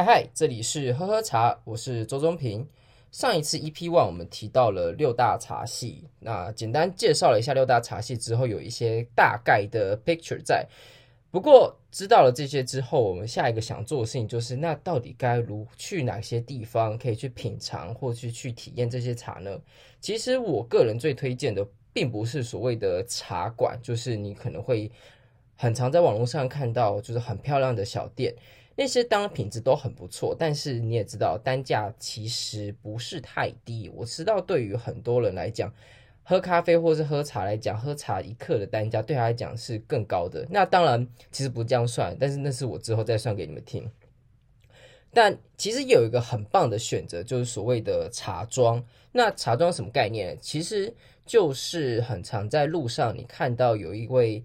嗨嗨，这里是喝喝茶，我是周中平。上一次 EP One 我们提到了六大茶系，那简单介绍了一下六大茶系之后，有一些大概的 picture 在。不过知道了这些之后，我们下一个想做的事情就是，那到底该如去哪些地方可以去品尝或去去体验这些茶呢？其实我个人最推荐的，并不是所谓的茶馆，就是你可能会。很常在网络上看到，就是很漂亮的小店，那些当然品质都很不错，但是你也知道单价其实不是太低。我知道对于很多人来讲，喝咖啡或是喝茶来讲，喝茶一克的单价对他来讲是更高的。那当然其实不这样算，但是那是我之后再算给你们听。但其实有一个很棒的选择，就是所谓的茶庄。那茶庄什么概念？其实就是很常在路上你看到有一位。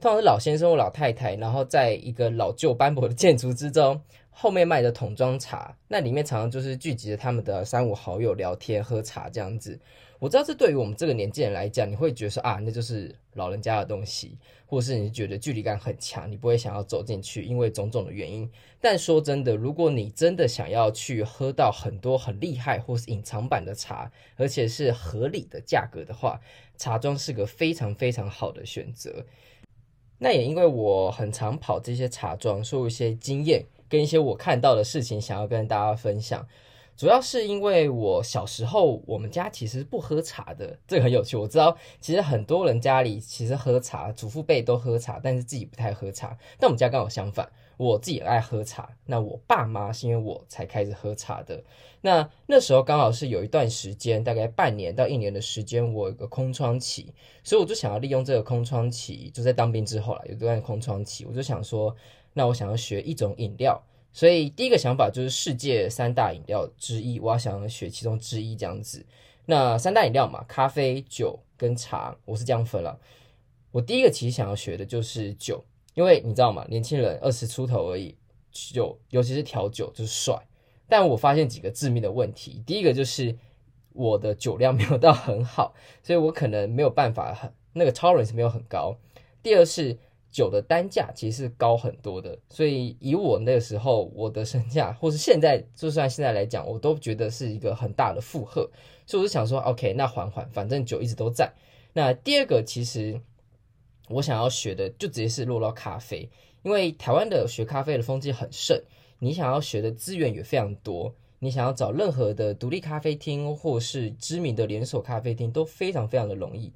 通常是老先生或老太太，然后在一个老旧斑驳的建筑之中，后面卖的桶装茶，那里面常常就是聚集着他们的三五好友聊天喝茶这样子。我知道这对于我们这个年纪人来讲，你会觉得说啊，那就是老人家的东西，或是你觉得距离感很强，你不会想要走进去，因为种种的原因。但说真的，如果你真的想要去喝到很多很厉害或是隐藏版的茶，而且是合理的价格的话，茶庄是个非常非常好的选择。那也因为我很常跑这些茶庄，说一些经验跟一些我看到的事情，想要跟大家分享。主要是因为我小时候，我们家其实不喝茶的，这个很有趣。我知道，其实很多人家里其实喝茶，祖父辈都喝茶，但是自己不太喝茶。但我们家刚好相反，我自己爱喝茶。那我爸妈是因为我才开始喝茶的。那那时候刚好是有一段时间，大概半年到一年的时间，我有个空窗期，所以我就想要利用这个空窗期，就在当兵之后啦，有一段空窗期，我就想说，那我想要学一种饮料。所以第一个想法就是世界三大饮料之一，我要想要学其中之一这样子。那三大饮料嘛，咖啡、酒跟茶，我是这样分了。我第一个其实想要学的就是酒，因为你知道吗？年轻人二十出头而已，酒尤其是调酒就是帅。但我发现几个致命的问题，第一个就是我的酒量没有到很好，所以我可能没有办法很那个 tolerance 没有很高。第二是。酒的单价其实是高很多的，所以以我那个时候我的身价，或是现在就算现在来讲，我都觉得是一个很大的负荷，所以我就想说，OK，那缓缓，反正酒一直都在。那第二个，其实我想要学的就直接是落到咖啡，因为台湾的学咖啡的风气很盛，你想要学的资源也非常多，你想要找任何的独立咖啡厅或是知名的连锁咖啡厅都非常非常的容易，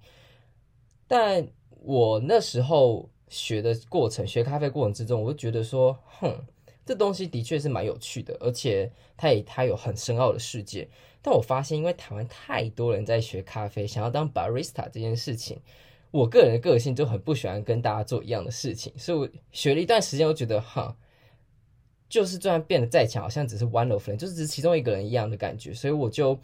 但我那时候。学的过程，学咖啡过程之中，我就觉得说，哼，这东西的确是蛮有趣的，而且它也它有很深奥的世界。但我发现，因为台湾太多人在学咖啡，想要当 barista 这件事情，我个人的个性就很不喜欢跟大家做一样的事情，所以我学了一段时间，我觉得，哈，就是就算变得再强，好像只是 one of them，就是只其中一个人一样的感觉，所以我就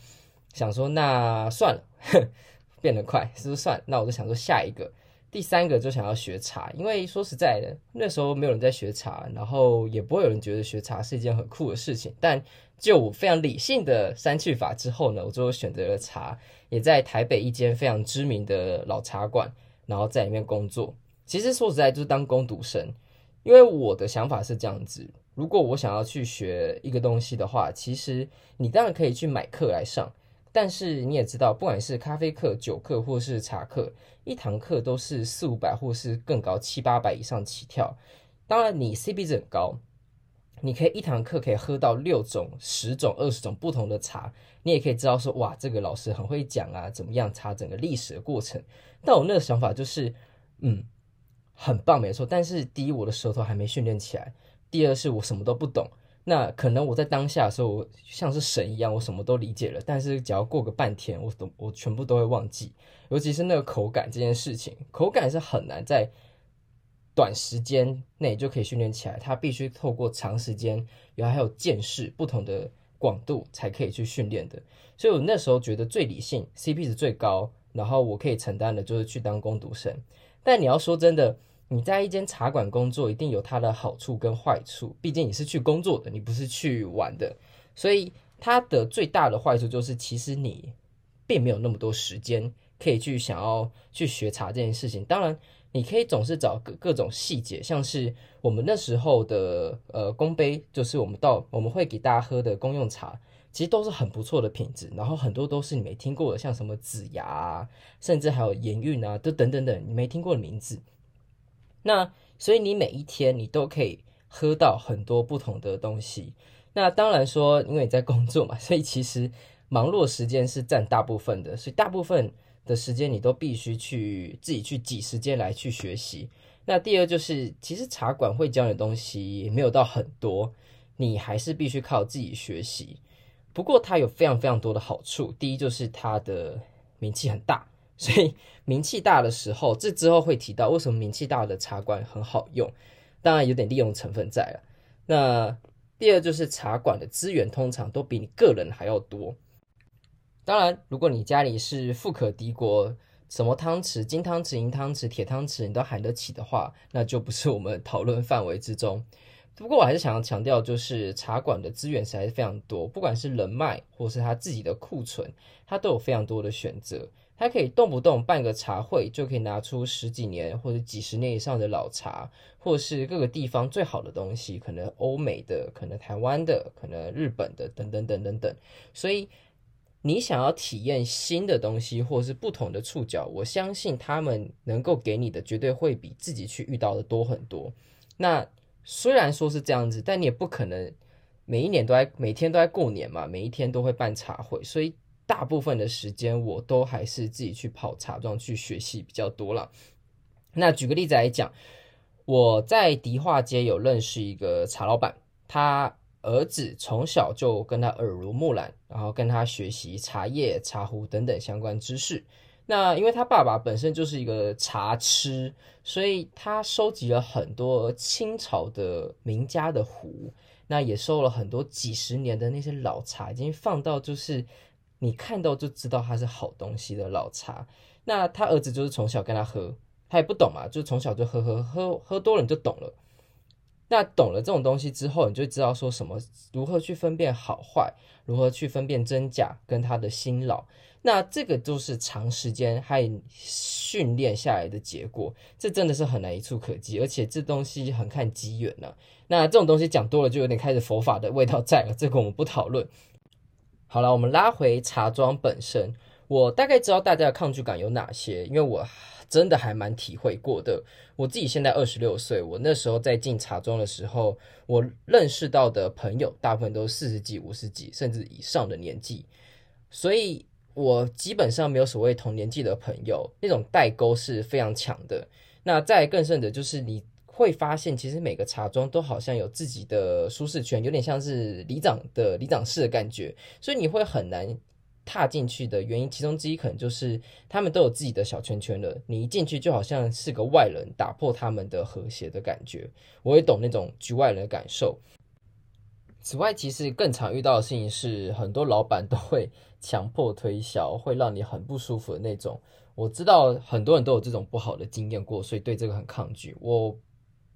想说，那算了，哼，变得快，是不是算了？那我就想说下一个。第三个就想要学茶，因为说实在的，那时候没有人在学茶，然后也不会有人觉得学茶是一件很酷的事情。但就我非常理性的删去法之后呢，我就选择了茶，也在台北一间非常知名的老茶馆，然后在里面工作。其实说实在，就是当工读生，因为我的想法是这样子：如果我想要去学一个东西的话，其实你当然可以去买课来上。但是你也知道，不管是咖啡课、酒课或是茶课，一堂课都是四五百或是更高七八百以上起跳。当然，你 CP 值很高，你可以一堂课可以喝到六种、十种、二十种不同的茶。你也可以知道说，哇，这个老师很会讲啊，怎么样茶整个历史的过程。但我那个想法就是，嗯，很棒，没错。但是第一，我的舌头还没训练起来；第二，是我什么都不懂。那可能我在当下的时候，我像是神一样，我什么都理解了。但是只要过个半天，我都我全部都会忘记。尤其是那个口感这件事情，口感是很难在短时间内就可以训练起来，它必须透过长时间，然后还有见识不同的广度才可以去训练的。所以我那时候觉得最理性，CP 值最高，然后我可以承担的就是去当攻读生。但你要说真的。你在一间茶馆工作，一定有它的好处跟坏处。毕竟你是去工作的，你不是去玩的，所以它的最大的坏处就是，其实你并没有那么多时间可以去想要去学茶这件事情。当然，你可以总是找各各种细节，像是我们那时候的呃公杯，就是我们到我们会给大家喝的公用茶，其实都是很不错的品质，然后很多都是你没听过的，像什么紫芽啊，甚至还有盐韵啊，都等等等你没听过的名字。那所以你每一天你都可以喝到很多不同的东西。那当然说，因为你在工作嘛，所以其实忙碌时间是占大部分的，所以大部分。的时间你都必须去自己去挤时间来去学习。那第二就是，其实茶馆会教你的东西没有到很多，你还是必须靠自己学习。不过它有非常非常多的好处。第一就是它的名气很大，所以 名气大的时候，这之后会提到为什么名气大的茶馆很好用。当然有点利用成分在了。那第二就是茶馆的资源通常都比你个人还要多。当然，如果你家里是富可敌国，什么汤匙、金汤匙、银汤匙、铁汤匙你都喊得起的话，那就不是我们讨论范围之中。不过，我还是想要强调，就是茶馆的资源实在是非常多，不管是人脉或是他自己的库存，他都有非常多的选择。他可以动不动办个茶会，就可以拿出十几年或者几十年以上的老茶，或是各个地方最好的东西，可能欧美的、可能台湾的、可能日本的，等等等等等。所以。你想要体验新的东西，或是不同的触角，我相信他们能够给你的绝对会比自己去遇到的多很多。那虽然说是这样子，但你也不可能每一年都在每天都在过年嘛，每一天都会办茶会，所以大部分的时间我都还是自己去跑茶庄去学习比较多了。那举个例子来讲，我在迪化街有认识一个茶老板，他。儿子从小就跟他耳濡目染，然后跟他学习茶叶、茶壶等等相关知识。那因为他爸爸本身就是一个茶痴，所以他收集了很多清朝的名家的壶，那也收了很多几十年的那些老茶，已经放到就是你看到就知道它是好东西的老茶。那他儿子就是从小跟他喝，他也不懂嘛，就从小就喝喝喝喝多了你就懂了。那懂了这种东西之后，你就知道说什么，如何去分辨好坏，如何去分辨真假跟它的新老。那这个都是长时间还训练下来的结果，这真的是很难一触可及，而且这东西很看机缘呢。那这种东西讲多了就有点开始佛法的味道在了，这个我们不讨论。好了，我们拉回茶庄本身，我大概知道大家的抗拒感有哪些，因为我。真的还蛮体会过的。我自己现在二十六岁，我那时候在进茶庄的时候，我认识到的朋友大部分都是四十几、五十几甚至以上的年纪，所以我基本上没有所谓同年纪的朋友，那种代沟是非常强的。那再更甚的就是你会发现，其实每个茶庄都好像有自己的舒适圈，有点像是里长的里长室的感觉，所以你会很难。踏进去的原因，其中之一可能就是他们都有自己的小圈圈了。你一进去就好像是个外人，打破他们的和谐的感觉。我也懂那种局外人的感受。此外，其实更常遇到的事情是，很多老板都会强迫推销，会让你很不舒服的那种。我知道很多人都有这种不好的经验过，所以对这个很抗拒。我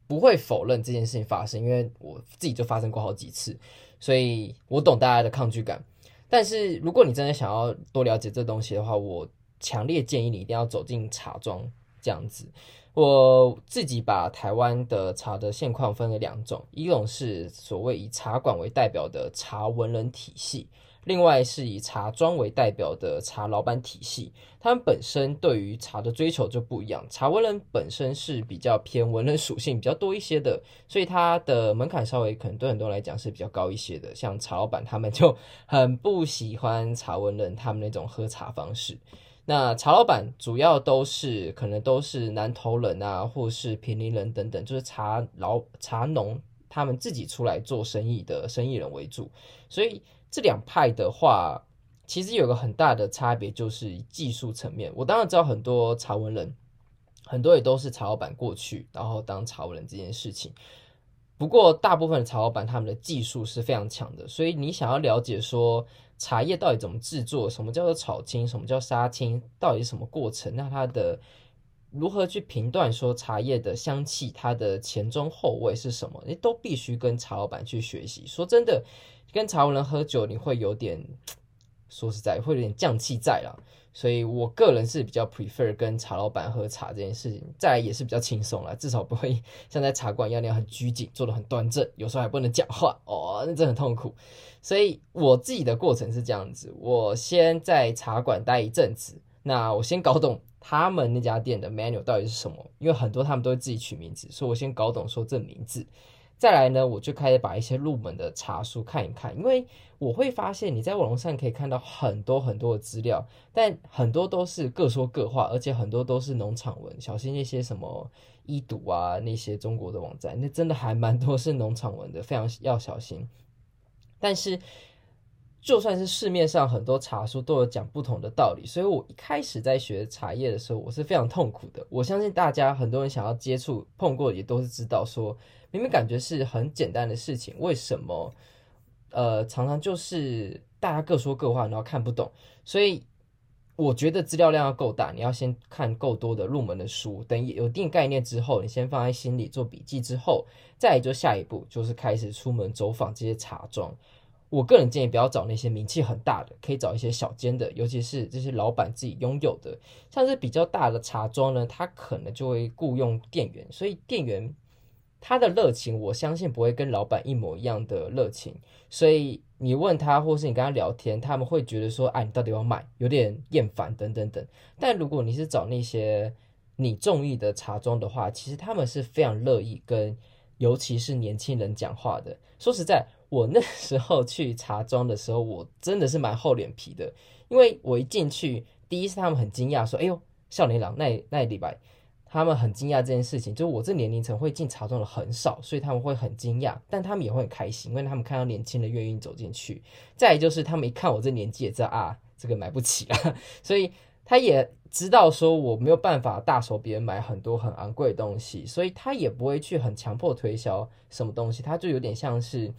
不会否认这件事情发生，因为我自己就发生过好几次，所以我懂大家的抗拒感。但是，如果你真的想要多了解这东西的话，我强烈建议你一定要走进茶庄这样子。我自己把台湾的茶的现况分为两种，一种是所谓以茶馆为代表的茶文人体系。另外是以茶庄为代表的茶老板体系，他们本身对于茶的追求就不一样。茶文人本身是比较偏文人属性比较多一些的，所以它的门槛稍微可能对很多人来讲是比较高一些的。像茶老板他们就很不喜欢茶文人他们那种喝茶方式。那茶老板主要都是可能都是南投人啊，或是平林人等等，就是茶老茶农他们自己出来做生意的生意人为主，所以。这两派的话，其实有个很大的差别，就是技术层面。我当然知道很多茶文人，很多也都是茶老板过去，然后当茶文人这件事情。不过，大部分的茶老板他们的技术是非常强的，所以你想要了解说茶叶到底怎么制作，什么叫做炒青，什么叫杀青，到底什么过程，那它的如何去评断说茶叶的香气，它的前中后味是什么，你都必须跟茶老板去学习。说真的。跟茶文人喝酒，你会有点说实在会有点匠气在啦。所以我个人是比较 prefer 跟茶老板喝茶这件事情，再来也是比较轻松啦，至少不会像在茶馆一样那样很拘谨，坐得很端正，有时候还不能讲话哦，那真的很痛苦。所以我自己的过程是这样子，我先在茶馆待一阵子，那我先搞懂他们那家店的 menu 到底是什么，因为很多他们都会自己取名字，所以我先搞懂说这名字。再来呢，我就开始把一些入门的茶书看一看，因为我会发现你在网络上可以看到很多很多的资料，但很多都是各说各话，而且很多都是农场文，小心那些什么医读啊，那些中国的网站，那真的还蛮多是农场文的，非常要小心。但是就算是市面上很多茶书都有讲不同的道理，所以我一开始在学茶叶的时候，我是非常痛苦的。我相信大家很多人想要接触碰过，也都是知道说。明明感觉是很简单的事情，为什么呃常常就是大家各说各话，然后看不懂？所以我觉得资料量要够大，你要先看够多的入门的书，等有定概念之后，你先放在心里做笔记之后，再就下一步就是开始出门走访这些茶庄。我个人建议不要找那些名气很大的，可以找一些小间的，尤其是这些老板自己拥有的，像是比较大的茶庄呢，他可能就会雇佣店员，所以店员。他的热情，我相信不会跟老板一模一样的热情，所以你问他，或是你跟他聊天，他们会觉得说，哎，你到底要买，有点厌烦等等等。但如果你是找那些你中意的茶庄的话，其实他们是非常乐意跟，尤其是年轻人讲话的。说实在，我那时候去茶庄的时候，我真的是蛮厚脸皮的，因为我一进去，第一是他们很惊讶，说，哎呦，少年郎，那那礼拜。他们很惊讶这件事情，就是我这年龄层会进茶庄的很少，所以他们会很惊讶，但他们也会很开心，因为他们看到年轻人愿意走进去。再就是他们一看我这年纪，也知道啊，这个买不起啊，所以他也知道说我没有办法大手别人买很多很昂贵的东西，所以他也不会去很强迫推销什么东西，他就有点像是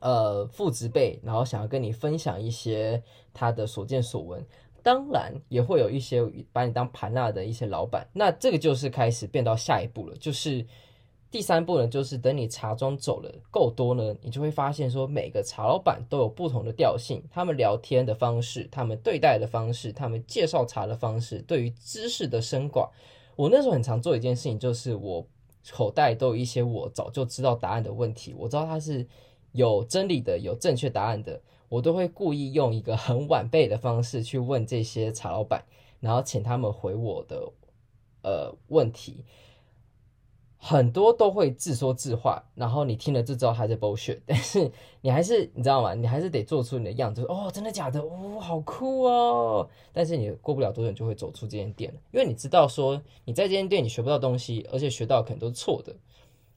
呃父职辈，然后想要跟你分享一些他的所见所闻。当然也会有一些把你当盘纳的一些老板，那这个就是开始变到下一步了，就是第三步呢，就是等你茶庄走了够多呢，你就会发现说每个茶老板都有不同的调性，他们聊天的方式，他们对待的方式，他们介绍茶的方式，对于知识的深广。我那时候很常做一件事情，就是我口袋都有一些我早就知道答案的问题，我知道他是有真理的，有正确答案的。我都会故意用一个很晚辈的方式去问这些茶老板，然后请他们回我的呃问题，很多都会自说自话，然后你听了就知道他在 bullshit，但是你还是你知道吗？你还是得做出你的样子，哦，真的假的？哦，好酷哦！但是你过不了多久就会走出这间店，因为你知道说你在这间店你学不到东西，而且学到的可能都是错的，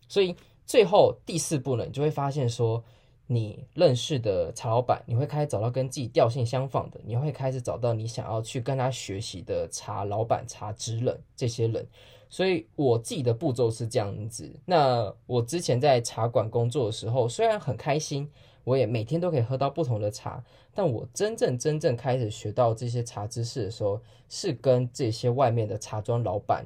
所以最后第四步呢，你就会发现说。你认识的茶老板，你会开始找到跟自己调性相仿的，你会开始找到你想要去跟他学习的茶老板、茶职人这些人。所以我自己的步骤是这样子。那我之前在茶馆工作的时候，虽然很开心，我也每天都可以喝到不同的茶，但我真正真正开始学到这些茶知识的时候，是跟这些外面的茶庄老板。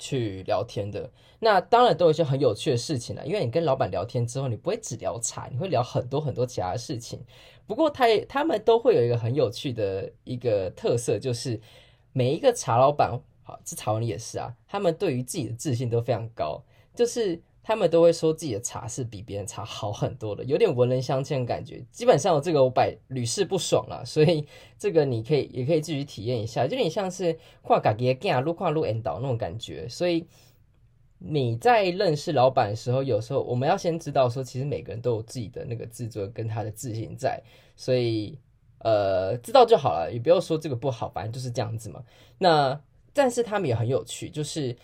去聊天的，那当然都有一些很有趣的事情了。因为你跟老板聊天之后，你不会只聊茶，你会聊很多很多其他的事情。不过他也他们都会有一个很有趣的一个特色，就是每一个茶老板，好，这茶文也是啊，他们对于自己的自信都非常高，就是。他们都会说自己的茶是比别人茶好很多的，有点文人相欠的感觉。基本上我这个我百屡试不爽了，所以这个你可以也可以自己体验一下，就有点像是跨嘎耶干路跨路引导那种感觉。所以你在认识老板的时候，有时候我们要先知道说，其实每个人都有自己的那个自尊跟他的自信在，所以呃知道就好了，也不要说这个不好，反正就是这样子嘛。那但是他们也很有趣，就是。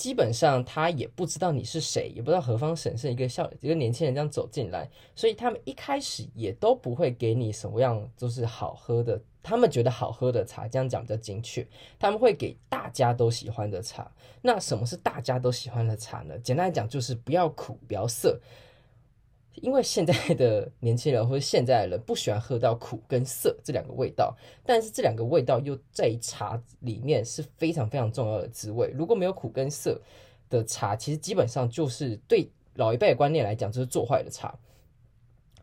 基本上他也不知道你是谁，也不知道何方神圣，一个笑一个年轻人这样走进来，所以他们一开始也都不会给你什么样就是好喝的，他们觉得好喝的茶，这样讲比较精确，他们会给大家都喜欢的茶。那什么是大家都喜欢的茶呢？简单来讲就是不要苦，不要涩。因为现在的年轻人或者现在的人不喜欢喝到苦跟涩这两个味道，但是这两个味道又在茶里面是非常非常重要的滋味。如果没有苦跟涩的茶，其实基本上就是对老一辈的观念来讲，就是做坏的茶。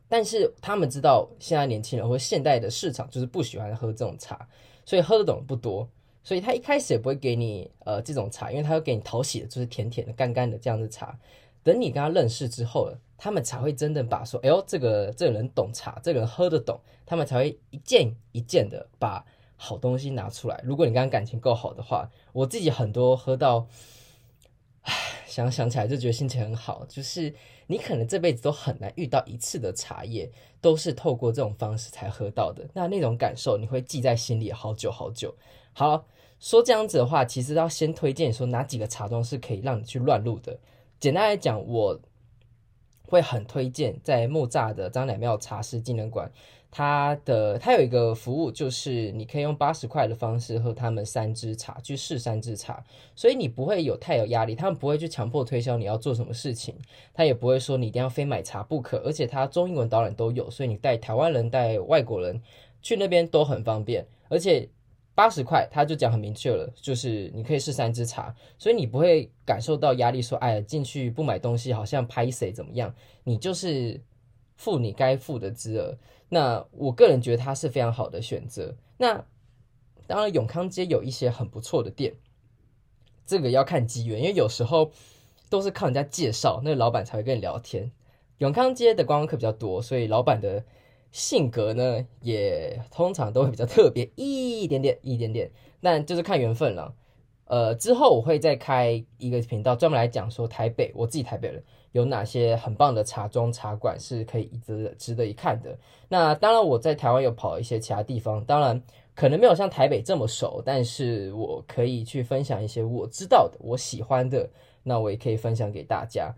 但是他们知道现在年轻人或现代的市场就是不喜欢喝这种茶，所以喝得懂不多，所以他一开始也不会给你呃这种茶，因为他会给你讨喜的，就是甜甜的、干干的这样的茶。等你跟他认识之后了，他们才会真的把说，哎呦，这个这个人懂茶，这个人喝得懂，他们才会一件一件的把好东西拿出来。如果你跟他感情够好的话，我自己很多喝到，唉，想想起来就觉得心情很好，就是。你可能这辈子都很难遇到一次的茶叶，都是透过这种方式才喝到的。那那种感受你会记在心里好久好久。好，说这样子的话，其实要先推荐说哪几个茶庄是可以让你去乱入的。简单来讲，我会很推荐在木栅的张乃妙茶室纪念馆。它的它有一个服务，就是你可以用八十块的方式喝他们三支茶，去试三支茶，所以你不会有太有压力，他们不会去强迫推销你要做什么事情，他也不会说你一定要非买茶不可，而且他中英文导览都有，所以你带台湾人带外国人去那边都很方便，而且八十块他就讲很明确了，就是你可以试三支茶，所以你不会感受到压力，说哎呀进去不买东西好像拍谁怎么样，你就是付你该付的资额。那我个人觉得它是非常好的选择。那当然，永康街有一些很不错的店，这个要看机缘，因为有时候都是靠人家介绍，那个老板才会跟你聊天。永康街的观光客比较多，所以老板的性格呢，也通常都会比较特别一点点，一点点。但就是看缘分了。呃，之后我会再开一个频道，专门来讲说台北，我自己台北人。有哪些很棒的茶庄茶馆是可以值值得一看的？那当然，我在台湾有跑一些其他地方，当然可能没有像台北这么熟，但是我可以去分享一些我知道的、我喜欢的，那我也可以分享给大家。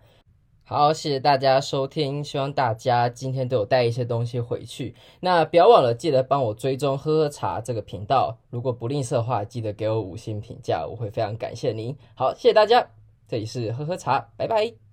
好，谢谢大家收听，希望大家今天都有带一些东西回去。那不要忘了，记得帮我追踪喝喝茶这个频道，如果不吝啬的话，记得给我五星评价，我会非常感谢您。好，谢谢大家，这里是喝喝茶，拜拜。